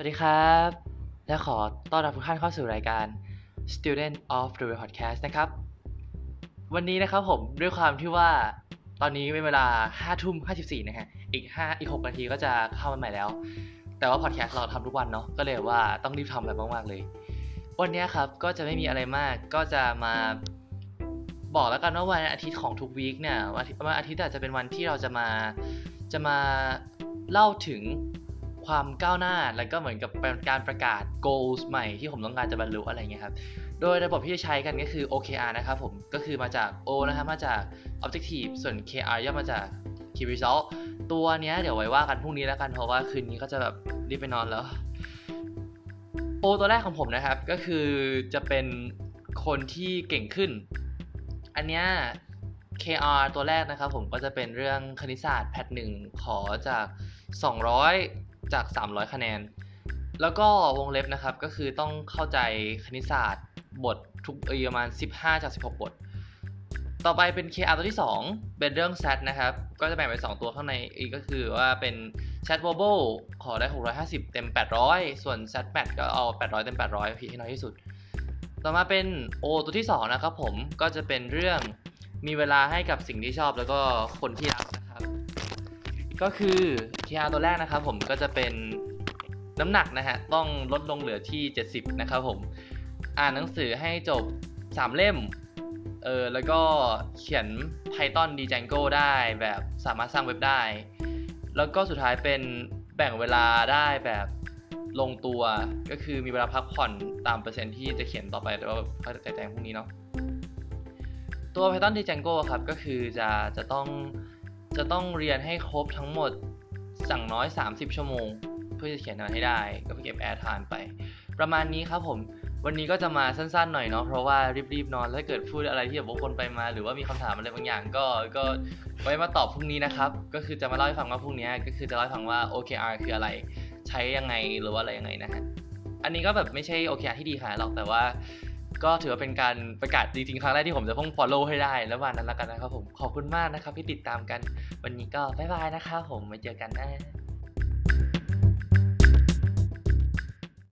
วัสดีครับ และขอต้อนรับทุกท่านเข้าสู่รายการ Student of the Way Podcast นะครับ วันนี้นะครับผมด้วยความที่ว่าตอนนี้เป็นเวลา5ทุ่ม54นะฮะอีก5อีก 6 นาทีก็จะเข้ามาใหม่แล้ว แต่ว่าพอดแคสต์เราทำทุกวันเนาะก็เลยว่าต้องรีบทำแบบมากๆเลย วันนี้ครับก็จะไม่มีอะไรมากก็จะมาบอกแล้วกันว่าวันอาทิตย์ของทุกวีคเนี่ยวันอาทิตย์วันอาทิตย์อาจจะเป็นวันที่เราจะมาจะมาเล่าถึง ความก้าวหน้า แล้วก็เหมือนกับเป็นการประกาศ goals ใหม่ที่ผมต้องการจะบรรลุอะไรเงี้ยครับ โดยระบบที่จะใช้กันก็คือ OKR นะครับผม ก็คือมาจาก O นะครับมาจาก Objective ส่วน KR ย่อมาจาก Key Result ตัวเนี้ยเดี๋ยวไว้ว่ากันพรุ่งนี้แล้วกันเพราะว่าคืนนี้ก็จะแบบรีบไปนอนแล้วโอตัวแรกของผมนะครับก็คือจะเป็นคนที่เก่งขึ้น อันเนี้ย KR ตัวแรกนะครับผมก็จะเป็นเรื่องคณิตศาสตร์แพทหนึ่งขอจาก 200 จาก 300 คะแนน แล้วก็วงเล็บนะครับก็คือต้องเข้าใจคณิตศาสตร์บททุกเอยประมาณ 15 จาก 16 บท ต่อไปเป็น KR ตัวที่ 2 เป็นเรื่อง SAT นะครับ ก็จะแบ่งเป็น 2 ตัวข้างในอีกก็คือว่าเป็น SAT Verbal ขอได้ 650 เต็ม 800 ส่วน SAT Mat ก็เอา 800 เต็ม 800พีให้น้อยที่สุด ต่อมาเป็น O ตัวที่ 2 นะครับผมก็จะเป็นเรื่องมีเวลาให้กับสิ่งที่ชอบแล้วก็คนที่รัก ก็คือ KR ตัวแรกนะครับผมก็จะเป็นน้ำหนักนะฮะต้องลดลงเหลือที่ 70 นะครับผม อ่านหนังสือให้จบ 3 เล่มเออแล้วก็เขียน Python Django ได้แบบสามารถสร้างเว็บได้ แล้วก็สุดท้ายเป็นแบ่งเวลาได้แบบลงตัวก็คือมีเวลาพักผ่อนตามเปอร์เซ็นต์ที่จะเขียนต่อไปแต่ว่าเขาจะแจงพรุ่งนี้เนาะตัว Python Django ครับก็คือจะจะต้อง จะต้องเรียนให้ครบทั้งหมดสั่งน้อย 30 ชั่วโมง เพื่อจะเขียนมันให้ได้ ก็ไปเก็บแอร์ทานไป ประมาณนี้ครับผมวันนี้ก็จะมาสั้นๆหน่อยเนาะเพราะว่ารีบๆนอนถ้าเกิดพูดอะไรที่แบบวกวนไปมา หรือว่ามีคำถามอะไรบางอย่าง ก็ก็ไว้มาตอบพรุ่งนี้นะครับก็คือจะมาเล่าให้ฟังว่าพรุ่งนี้ก็คือจะเล่าให้ฟังว่า OKR คืออะไร ใช้ยังไงหรือว่าอะไรยังไงนะฮะอันนี้ก็แบบไม่ใช่ OKR ที่ดีขนาหรอกแต่ว่า ก็ถือว่าเป็นการประกาศจริงๆครั้งแรกที่ผมจะพ้อง follow ให้ได้ แล้ววันนั้นแล้วกันนะครับผมขอบคุณมากนะครับที่ติดตามกัน วันนี้ก็บ๊ายบายนะครับผมไว้เจอกันนะ